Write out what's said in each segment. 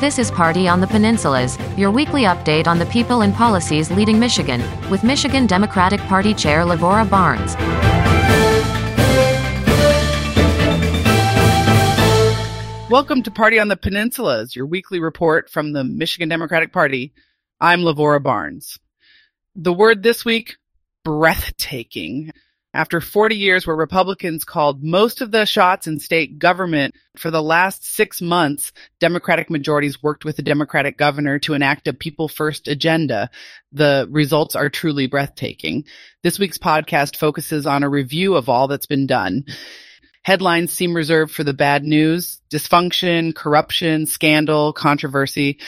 This is Party on the Peninsulas, your weekly update on the people and policies leading Michigan, with Michigan Democratic Party Chair Lavora Barnes. Welcome to Party on the Peninsulas, your weekly report from the Michigan Democratic Party. I'm Lavora Barnes. The word this week, breathtaking. After 40 years where Republicans called most of the shots in state government, for the last six months, Democratic majorities worked with the Democratic governor to enact a people first agenda. The results are truly breathtaking. This week's podcast focuses on a review of all that's been done. Headlines seem reserved for the bad news, dysfunction, corruption, scandal, controversy.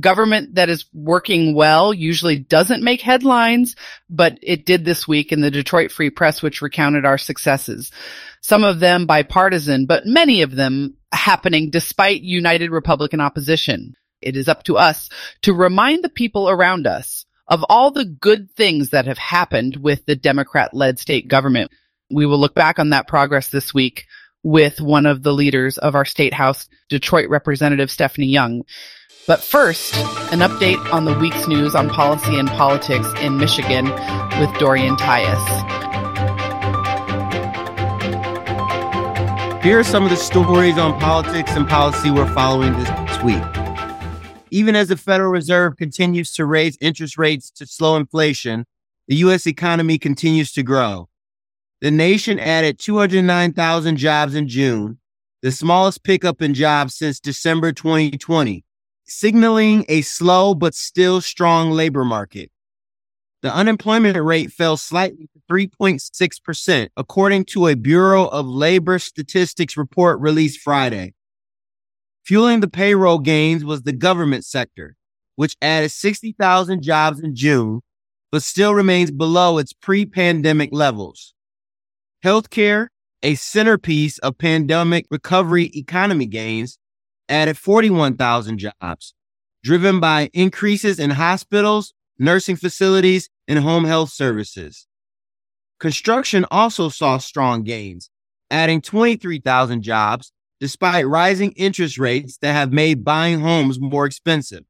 Government that is working well usually doesn't make headlines, but it did this week in the Detroit Free Press, which recounted our successes. Some of them bipartisan, but many of them happening despite united Republican opposition. It is up to us to remind the people around us of all the good things that have happened with the Democrat led state government. We will look back on that progress this week with one of the leaders of our state house, Detroit Representative Stephanie Young. But first, an update on the week's news on policy and politics in Michigan with Dorian Tyus. Here are some of the stories on politics and policy we're following this week. Even as the Federal Reserve continues to raise interest rates to slow inflation, the U.S. economy continues to grow. The nation added 209,000 jobs in June, the smallest pickup in jobs since December 2020, signaling a slow but still strong labor market. The unemployment rate fell slightly to 3.6%, according to a Bureau of Labor Statistics report released Friday. Fueling the payroll gains was the government sector, which added 60,000 jobs in June, but still remains below its pre pandemic levels. Healthcare, a centerpiece of pandemic recovery economy gains, added 41,000 jobs, driven by increases in hospitals, nursing facilities, and home health services. Construction also saw strong gains, adding 23,000 jobs despite rising interest rates that have made buying homes more expensive.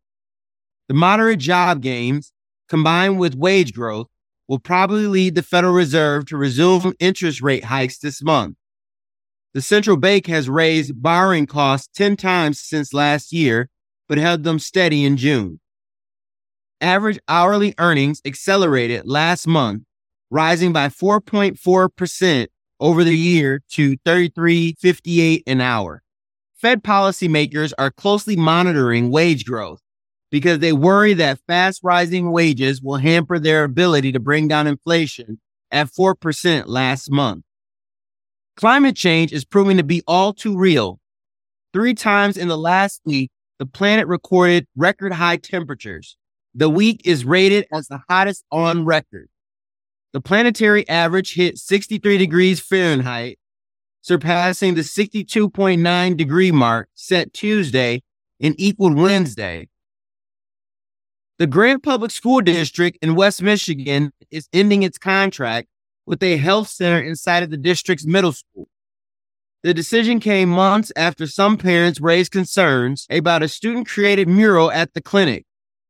The moderate job gains, combined with wage growth, will probably lead the Federal Reserve to resume interest rate hikes this month. The central bank has raised borrowing costs 10 times since last year, but held them steady in June. Average hourly earnings accelerated last month, rising by 4.4% over the year to 33.58 an hour. Fed policymakers are closely monitoring wage growth because they worry that fast rising wages will hamper their ability to bring down inflation at 4% last month. Climate change is proving to be all too real. Three times in the last week, the planet recorded record high temperatures. The week is rated as the hottest on record. The planetary average hit 63 degrees Fahrenheit, surpassing the 62.9 degree mark set Tuesday and equaled Wednesday. The Grant Public School District in West Michigan is ending its contract with a health center inside of the district's middle school. The decision came months after some parents raised concerns about a student created mural at the clinic,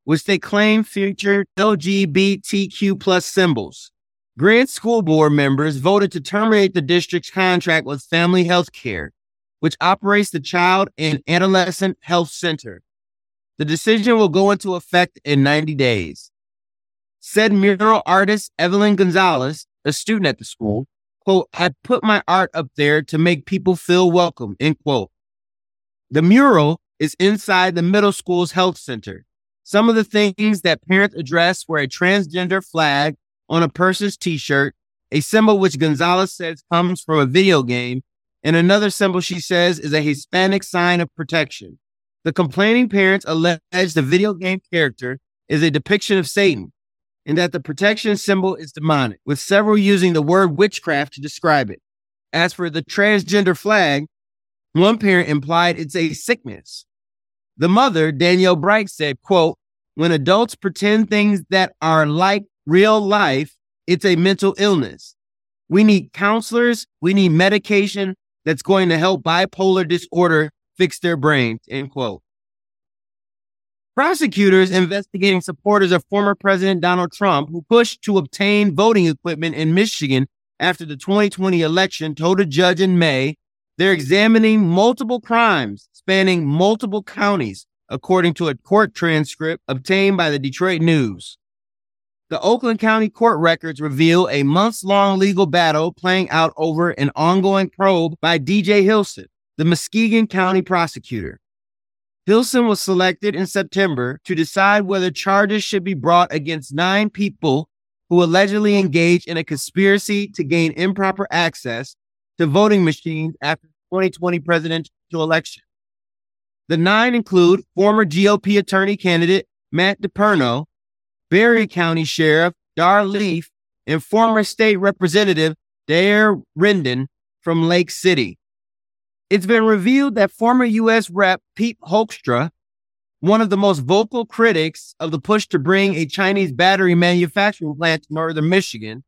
which they claim featured LGBTQ plus symbols. Grant school board members voted to terminate the district's contract with Family Health Care, which operates the Child and Adolescent Health Center. The decision will go into effect in 90 days. Said mural artist Evelyn Gonzalez, a student at the school, quote, I put my art up there to make people feel welcome, end quote. The mural is inside the middle school's health center. Some of the things that parents addressed were a transgender flag on a person's t-shirt, a symbol which Gonzalez says comes from a video game, and another symbol she says is a Hispanic sign of protection. The complaining parents allege the video game character is a depiction of Satan and that the protection symbol is demonic, with several using the word witchcraft to describe it. As for the transgender flag, one parent implied it's a sickness. The mother, Danielle Bright, said, quote, when adults pretend things that are like real life, it's a mental illness. We need counselors. We need medication that's going to help bipolar disorder fix their brains, end quote. Prosecutors investigating supporters of former President Donald Trump who pushed to obtain voting equipment in Michigan after the 2020 election told a judge in May they're examining multiple crimes spanning multiple counties, according to a court transcript obtained by the Detroit News. The Oakland County court records reveal a months long legal battle playing out over an ongoing probe by DJ Hilson, the Muskegon County prosecutor. Hilson was selected in September to decide whether charges should be brought against nine people who allegedly engaged in a conspiracy to gain improper access to voting machines after the 2020 presidential election. The nine include former GOP attorney candidate Matt DePerno, Barry County Sheriff Dar Leaf, and former state representative Daire Rendon from Lake City. It's been revealed that former U.S. Rep. Pete Hoekstra, one of the most vocal critics of the push to bring a Chinese battery manufacturing plant to northern Michigan,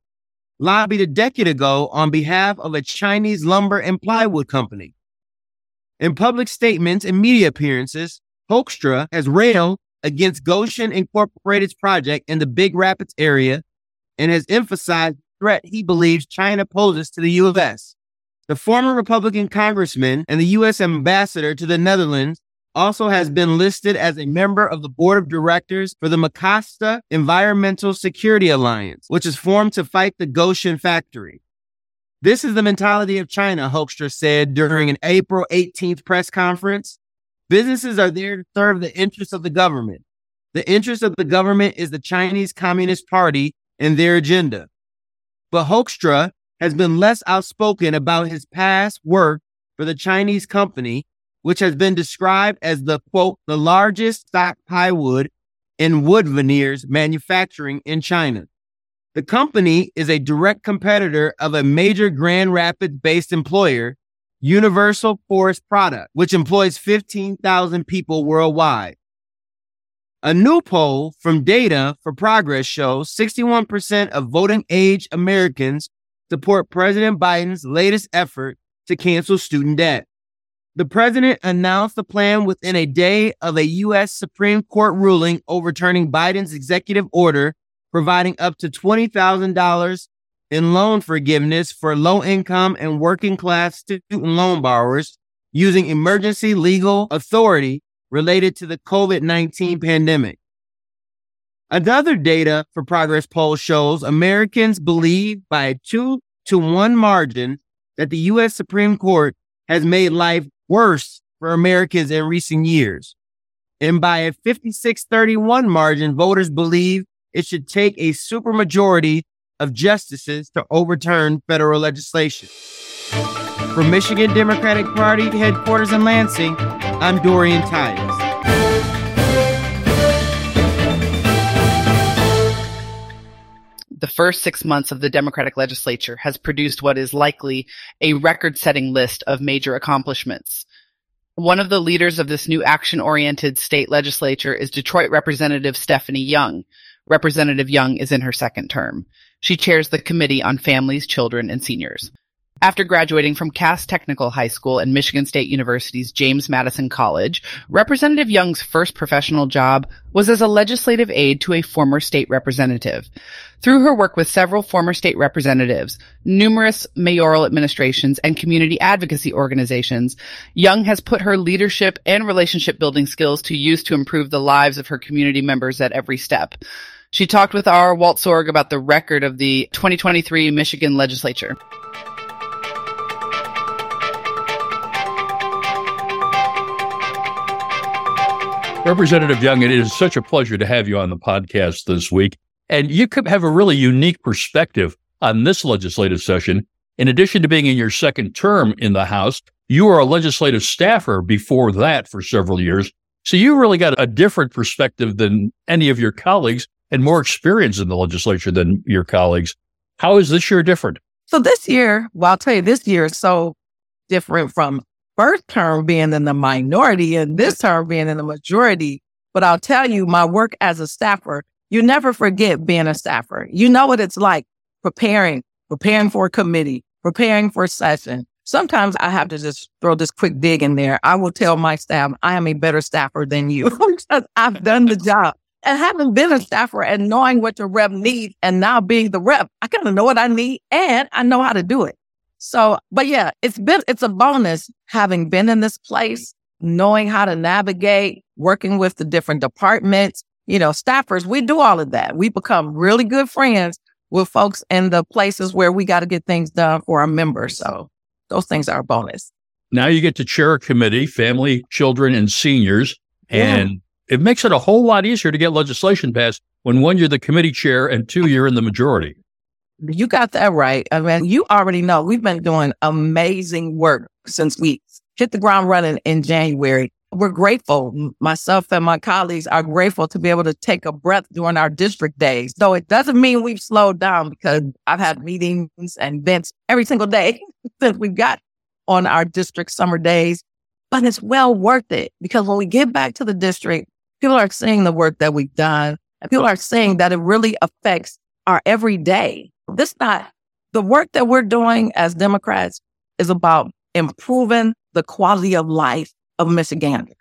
lobbied a decade ago on behalf of a Chinese lumber and plywood company. In public statements and media appearances, Hoekstra has railed against Gotion Incorporated's project in the Big Rapids area and has emphasized the threat he believes China poses to the U.S. The former Republican congressman and the U.S. ambassador to the Netherlands also has been listed as a member of the board of directors for the Mecosta Environmental Security Alliance, which is formed to fight the Gotion factory. This is the mentality of China, Hoekstra said during an April 18th press conference. Businesses are there to serve the interests of the government. The interest of the government is the Chinese Communist Party and their agenda. But Hoekstra has been less outspoken about his past work for the Chinese company, which has been described as the quote, the largest stock plywood and wood veneers manufacturing in China. The company is a direct competitor of a major Grand Rapids based employer, Universal Forest Product, which employs 15,000 people worldwide. A new poll from Data for Progress shows 61% of voting age Americans support President Biden's latest effort to cancel student debt. The president announced the plan within a day of a U.S. Supreme Court ruling overturning Biden's executive order providing up to $20,000 in loan forgiveness for low income and working class student loan borrowers using emergency legal authority related to the COVID 19 pandemic. Another data for progress poll shows Americans believe by a two to one margin that the U.S. Supreme Court has made life worse for Americans in recent years. And by a 56-31 margin, voters believe it should take a supermajority of justices to overturn federal legislation. From Michigan Democratic Party headquarters in Lansing, I'm Dorian Tyus. The first six months of the Democratic legislature has produced what is likely a record setting list of major accomplishments. One of the leaders of this new action oriented state legislature is Detroit Representative Stephanie Young. Representative Young is in her second term. She chairs the Committee on Families, Children, and Seniors. After graduating from Cass Technical High School and Michigan State University's James Madison College, Representative Young's first professional job was as a legislative aide to a former state representative. Through her work with several former state representatives, numerous mayoral administrations, and community advocacy organizations, Young has put her leadership and relationship building skills to use to improve the lives of her community members at every step. She talked with our Walt Sorg about the record of the 2023 Michigan legislature. Representative Young, it is such a pleasure to have you on the podcast this week. And you could have a really unique perspective on this legislative session. In addition to being in your second term in the House, you were a legislative staffer before that for several years. So you really got a different perspective than any of your colleagues and more experience in the legislature than your colleagues. How is this year different? So this year, well, I'll tell you, this year is so different from first term being in the minority and this term being in the majority. But I'll tell you, my work as a staffer, you never forget being a staffer. You know what it's like preparing, preparing for a committee, preparing for a session, sometimes I have to just throw this quick dig in there. I will tell my staff, I am a better staffer than you because I've done the job. And having been a staffer and knowing what the rep needs and now being the rep, I kind of know what I need and I know how to do it. So, but yeah, it's been, it's a bonus having been in this place, knowing how to navigate, working with the different departments, you know, staffers. We do all of that. We become really good friends with folks in the places where we got to get things done for our members. So those things are a bonus. Now you get to chair a committee, family, children, and seniors. And yeah. it makes it a whole lot easier to get legislation passed when one, you're the committee chair and two, you're in the majority. You got that right. Uh, I mean, you already know we've been doing amazing work since we hit the ground running in January. We're grateful. Myself and my colleagues are grateful to be able to take a breath during our district days. Though it doesn't mean we've slowed down because I've had meetings and events every single day since we've got on our district summer days. But it's well worth it because when we get back to the district, people are seeing the work that we've done and people are seeing that it really affects our everyday. This not the work that we're doing as Democrats is about improving the quality of life of Michiganders.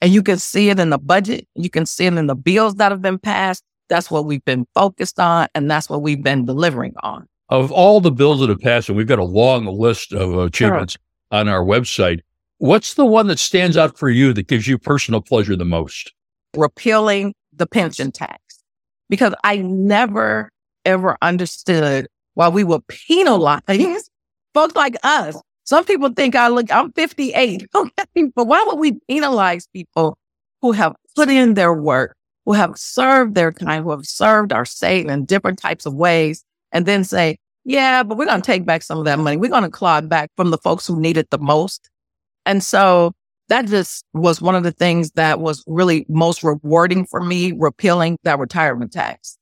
And you can see it in the budget. You can see it in the bills that have been passed. That's what we've been focused on. And that's what we've been delivering on. Of all the bills that have passed, and we've got a long list of achievements sure. on our website, what's the one that stands out for you that gives you personal pleasure the most? Repealing the pension tax. Because I never ever understood why we were penalized folks like us. Some people think I look, I'm 58. Okay. But why would we penalize people who have put in their work, who have served their kind, who have served our state in different types of ways, and then say, yeah, but we're going to take back some of that money. We're going to claw it back from the folks who need it the most. And so that just was one of the things that was really most rewarding for me, repealing that retirement tax.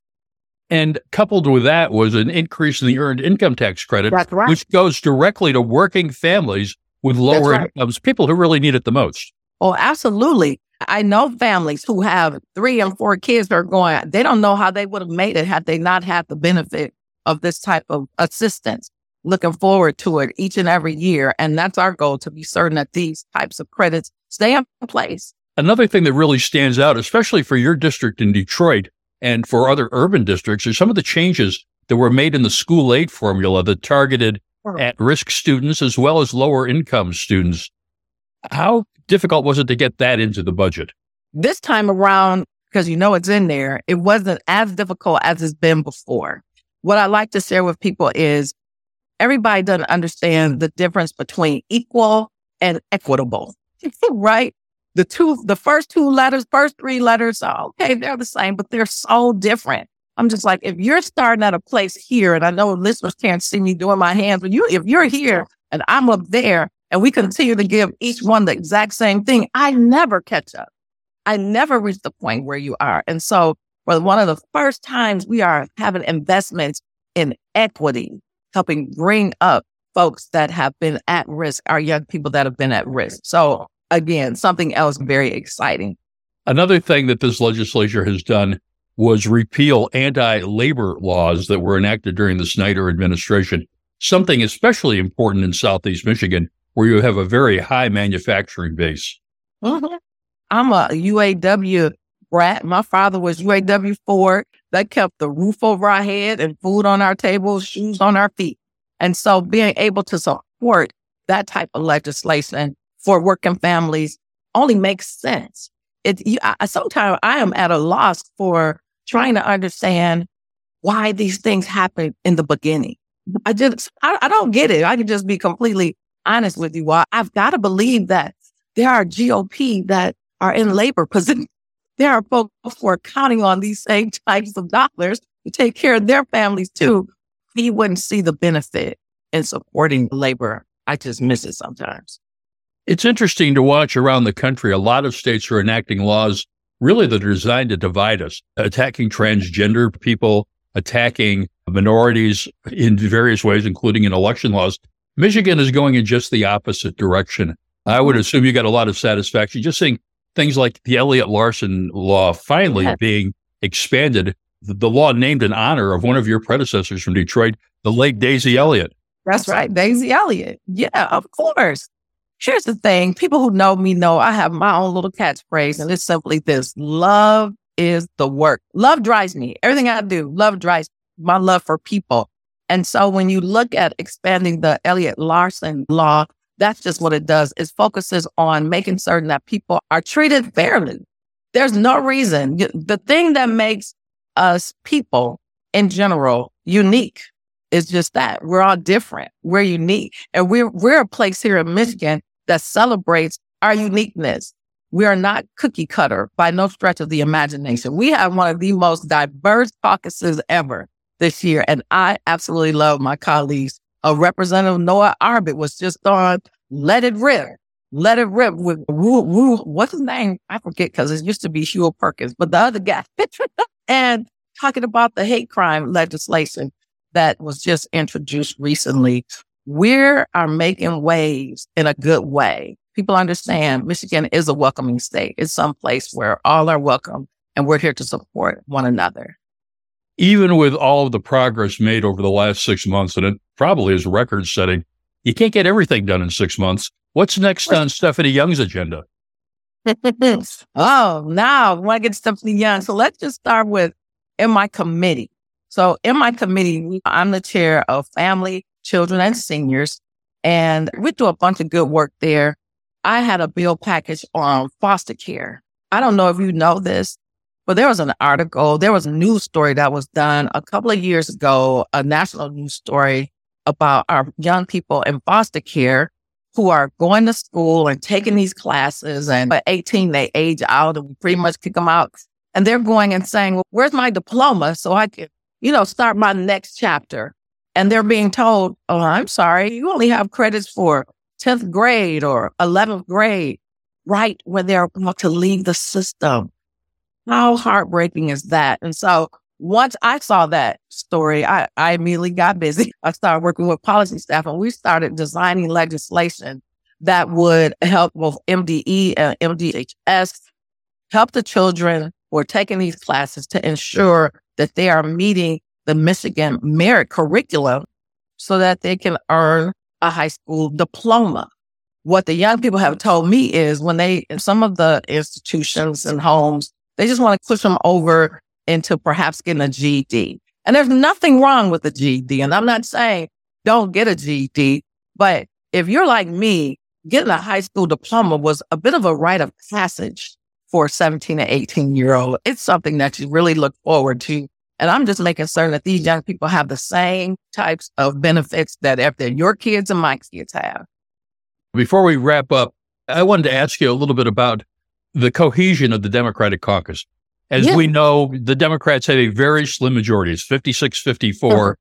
And coupled with that was an increase in the earned income tax credit, right. which goes directly to working families with lower right. incomes, people who really need it the most. Oh, absolutely. I know families who have three and four kids are going, they don't know how they would have made it had they not had the benefit of this type of assistance. Looking forward to it each and every year. And that's our goal to be certain that these types of credits stay in place. Another thing that really stands out, especially for your district in Detroit, and for other urban districts are some of the changes that were made in the school aid formula that targeted at risk students as well as lower income students. How difficult was it to get that into the budget? This time around, because you know it's in there, it wasn't as difficult as it's been before. What I like to share with people is everybody doesn't understand the difference between equal and equitable, right? The two, the first two letters, first three letters are okay. They're the same, but they're so different. I'm just like, if you're starting at a place here, and I know listeners can't see me doing my hands, but you, if you're here and I'm up there and we continue to give each one the exact same thing, I never catch up. I never reach the point where you are. And so for one of the first times we are having investments in equity, helping bring up folks that have been at risk, our young people that have been at risk. So again, something else very exciting. Another thing that this legislature has done was repeal anti labor laws that were enacted during the Snyder administration, something especially important in Southeast Michigan, where you have a very high manufacturing base. Mm-hmm. I'm a UAW brat. My father was UAW Ford. That kept the roof over our head and food on our tables, shoes on our feet. And so being able to support that type of legislation for working families only makes sense. It, you, I, sometimes I am at a loss for trying to understand why these things happen in the beginning. I just, I, I don't get it. I can just be completely honest with you. Well, I've got to believe that there are GOP that are in labor positions. There are folks who are counting on these same types of dollars to take care of their families too. He wouldn't see the benefit in supporting labor. I just miss it sometimes. It's interesting to watch around the country. A lot of states are enacting laws really that are designed to divide us, attacking transgender people, attacking minorities in various ways, including in election laws. Michigan is going in just the opposite direction. I would mm-hmm. assume you got a lot of satisfaction just seeing things like the Elliott Larsen law finally being expanded. The law named in honor of one of your predecessors from Detroit, the late Daisy Elliott. That's right. Daisy Elliott. Yeah, of course. Here's the thing. People who know me know I have my own little catchphrase and it's simply this. Love is the work. Love drives me. Everything I do, love drives my love for people. And so when you look at expanding the Elliott Larsen law, that's just what it does. It focuses on making certain that people are treated fairly. There's no reason. The thing that makes us people in general unique is just that we're all different. We're unique. And we're, we're a place here in Michigan that celebrates our uniqueness. We are not cookie cutter by no stretch of the imagination. We have one of the most diverse caucuses ever this year. And I absolutely love my colleagues. A Representative Noah Arbit was just on Let It Rip. Let It Rip with woo, what's his name? I forget because it used to be Hugh Perkins, but the other guy. and talking about the hate crime legislation that was just introduced recently. We are um, making waves in a good way. People understand Michigan is a welcoming state. It's some place where all are welcome and we're here to support one another even with all of the progress made over the last six months, and it probably is record setting, you can't get everything done in six months. What's next on Stephanie Young's agenda? oh, now I want to get Stephanie Young. So let's just start with in my committee. So in my committee, I'm the chair of family, children, and seniors, and we do a bunch of good work there. I had a bill package on foster care. I don't know if you know this, but there was an article, there was a news story that was done a couple of years ago, a national news story about our young people in foster care who are going to school and taking these classes. And at 18, they age out and we pretty much kick them out. And they're going and saying, well, where's my diploma? So I can, you know, start my next chapter. And they're being told, oh, I'm sorry, you only have credits for 10th grade or 11th grade, right when they're about to leave the system. How heartbreaking is that? And so once I saw that story, I, I immediately got busy. I started working with policy staff and we started designing legislation that would help both MDE and MDHS help the children who are taking these classes to ensure that they are meeting the Michigan merit curriculum so that they can earn a high school diploma. What the young people have told me is when they, some of the institutions and homes, they just want to push them over into perhaps getting a GED. And there's nothing wrong with a GED. And I'm not saying don't get a GED, but if you're like me, getting a high school diploma was a bit of a rite of passage for a 17 to 18 year old. It's something that you really look forward to. And I'm just making certain that these young people have the same types of benefits that if they're your kids and my kids have. Before we wrap up, I wanted to ask you a little bit about the cohesion of the Democratic caucus. As yeah. we know, the Democrats have a very slim majority. It's 56 54. Uh-huh.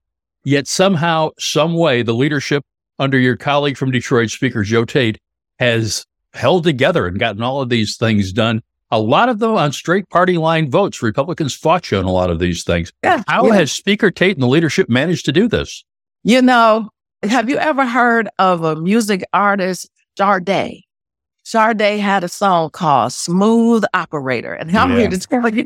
Yet somehow, some way, the leadership under your colleague from Detroit, Speaker Joe Tate, has held together and gotten all of these things done. A lot of them on straight party line votes. Republicans fought you on a lot of these things. Yeah, How yeah. has Speaker Tate and the leadership managed to do this? You know, have you ever heard of a music artist, Sade? Sade had a song called Smooth Operator. And I'm yeah. here to tell you,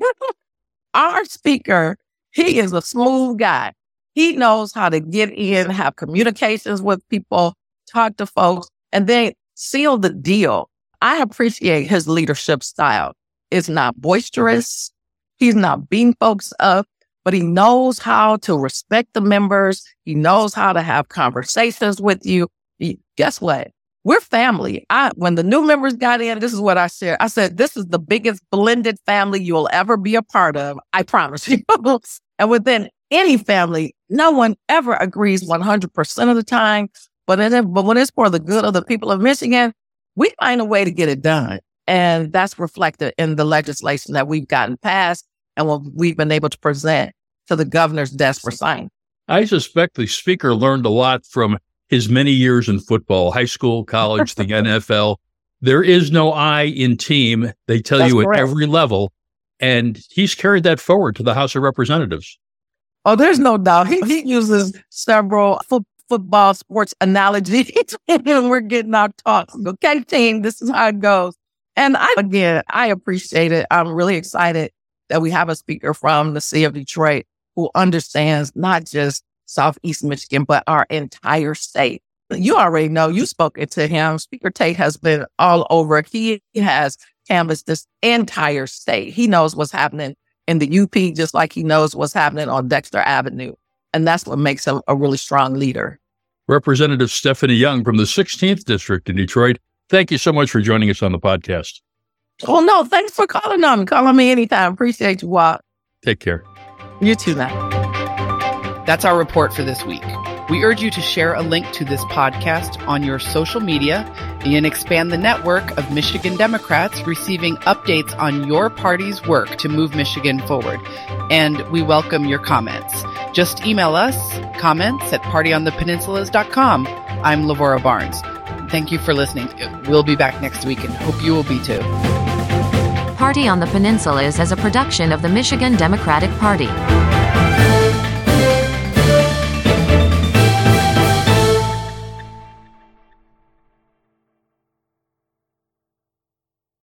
our speaker, he is a smooth guy. He knows how to get in, have communications with people, talk to folks, and then seal the deal. I appreciate his leadership style. It's not boisterous. He's not beating folks up, but he knows how to respect the members. He knows how to have conversations with you. He, guess what? we're family. I, when the new members got in, this is what I said. I said, this is the biggest blended family you'll ever be a part of. I promise you. and within any family, no one ever agrees 100% of the time. But, it, but when it's for the good of the people of Michigan, we find a way to get it done. And that's reflected in the legislation that we've gotten passed and what we've been able to present to the governor's desk for signing. I suspect the speaker learned a lot from his many years in football, high school, college, the NFL. There is no I in team. They tell That's you correct. at every level. And he's carried that forward to the House of Representatives. Oh, there's no doubt. He, he uses several football sports analogies and we're getting our talks. Okay, team, this is how it goes. And I, again, I appreciate it. I'm really excited that we have a speaker from the city of Detroit who understands not just Southeast Michigan, but our entire state. You already know you spoke to him. Speaker Tate has been all over. He has canvassed this entire state. He knows what's happening in the UP, just like he knows what's happening on Dexter Avenue. And that's what makes him a really strong leader. Representative Stephanie Young from the 16th District in Detroit. Thank you so much for joining us on the podcast. Well, no, thanks for calling on me. Call on me anytime. Appreciate you, Walt. Take care. You too, now. That's our report for this week. We urge you to share a link to this podcast on your social media and expand the network of Michigan Democrats receiving updates on your party's work to move Michigan forward. And we welcome your comments. Just email us comments at partyonthepeninsulas.com. I'm Lavora Barnes. Thank you for listening. We'll be back next week and hope you will be too. Party on the Peninsulas is as a production of the Michigan Democratic Party.